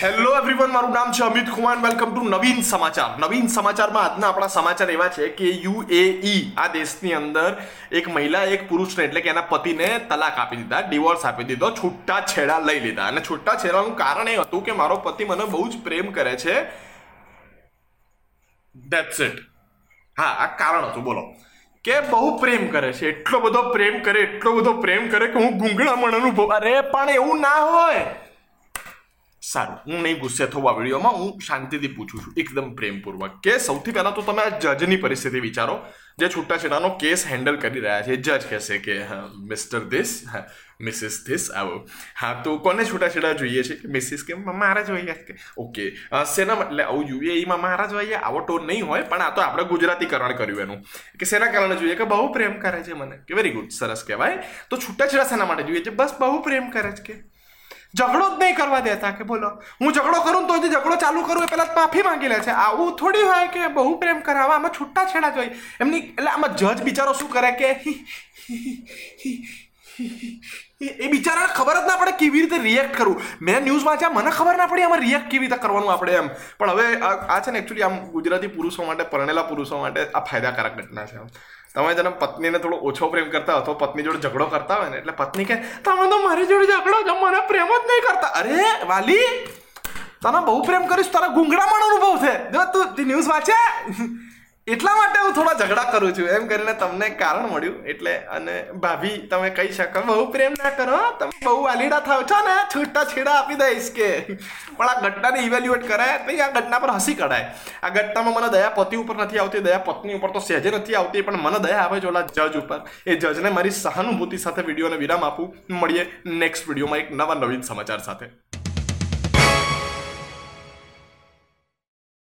Hello everyone મારું નામ છે Amit Kumar. Welcome to Naveen Samachar. નવીન સમાચારમાં આજના આપણા સમાચાર એવા છે કે યુએઈ, આ દેશની અંદર એક મહિલા, એક પુરુષને, એટલે કે એના પતિને તલાક આપી દીધા ડિવોર્સ આપી દીધો છૂટા છેડા લઈ લીધા. અને છૂટા છેડાનું કારણ એ હતું કે મારો પતિ મને બહુ જ પ્રેમ કરે છે. ધેટ્સ ઇટ હા, આ કારણ હતું, બોલો. કે બહુ પ્રેમ કરે છે, એટલો બધો પ્રેમ કરે, એટલો બધો પ્રેમ કરે કે હું ગુંગળામણ અનુભવ અરે, પણ એવું ના હોય. સારું, હું નહીં ગુસ્સે થવા વિડીયોમાં, હું શાંતિથી પૂછું છું, એકદમ પ્રેમપૂર્વક. કે સૌથી પહેલાં તો તમે આ જજની પરિસ્થિતિ વિચારો, જે છૂટાછેડાનો કેસ હેન્ડલ કરી રહ્યા છે, જજ કહેશે કે મિસ્ટર ધીસ હા મિસિસ ધીસ આવો. હા, તો કોને છૂટાછેડા જોઈએ છે? કે મિસિસ કે મારા જોઈએ કે, ઓકે. શેના એટલે આવું યુએઈમાં મારા જોઈએ આવો ટોન નહીં હોય, પણ આ તો આપણે ગુજરાતીકરણ કર્યું એનું. કે શેના કારણે જોઈએ કે બહુ પ્રેમ કરે છે મને. કે વેરી ગુડ સરસ કહેવાય. તો છૂટાછેડા શેના માટે જોઈએ છે, બસ બહુ પ્રેમ કરે છે કે. ઝઘડો જ નહીં કરવા દેતા કે બોલો, હું ઝઘડો કરું તો જે ઝઘડો ચાલુ કરું એ પહેલાં માફી માંગી લે છે. આવું થોડી હોય કે બહુ પ્રેમ કરે આવા આમાં છૂટા છેડા જોઈએ એમની, એટલે આમાં જજ બિચારો શું કરે કે, એ બિચારાને ખબર જ ના કેવી રીતે રિએક્ટ કરવું મેં ન્યૂઝ વાંચ્યા, મને ખબર ના પડી આમાં રિએક્ટ કેવી રીતે કરવાનું આપણે એમ. પણ હવે આ છે ને એકચ્યુઅલી આમ ગુજરાતી પુરુષો માટે, પરણેલા પુરુષો માટે આ ફાયદાકારક ઘટના છે તમે જેને પત્નીને થોડો ઓછો પ્રેમ કરતા હતો પત્ની જોડે ઝઘડો કરતા હોય ને, એટલે પત્ની કે તમે તો મારી જોડે ઝઘડો છો, મને પ્રેમ જ નહીં કરતા. અરે, વાલી, તને બહુ પ્રેમ કરીશ, તારા ગુંગળામણ અનુભવ છે. જો તું ન્યૂઝ વાંચે? એટલા માટે હું થોડા ઝઘડા કરું છું, એમ કરીને તમને કારણ મળ્યું. એટલે અને ભાભી, તમે કહી શકો, બહુ પ્રેમ ના કરો તમે બહુ વાલીડા થાવ છો ને, છૂટા છેડા આપી દઈશ કે. પણ આ ઘટનાને ઇવેલ્યુએટ કરાય નહીં આ ઘટના પર હસી કઢાય. આ ઘટનામાં મને દયા પતિ ઉપર નથી આવતી, દયા પત્ની ઉપર તો સહેજે નથી આવતી, પણ મને દયા આવે છે ઓલા જજ ઉપર. એ જજને મારી સહાનુભૂતિ સાથે વિડીયોને વિરામ આપું. મળીએ નેક્સ્ટ વિડીયોમાં એક નવા નવીન સમાચાર સાથે.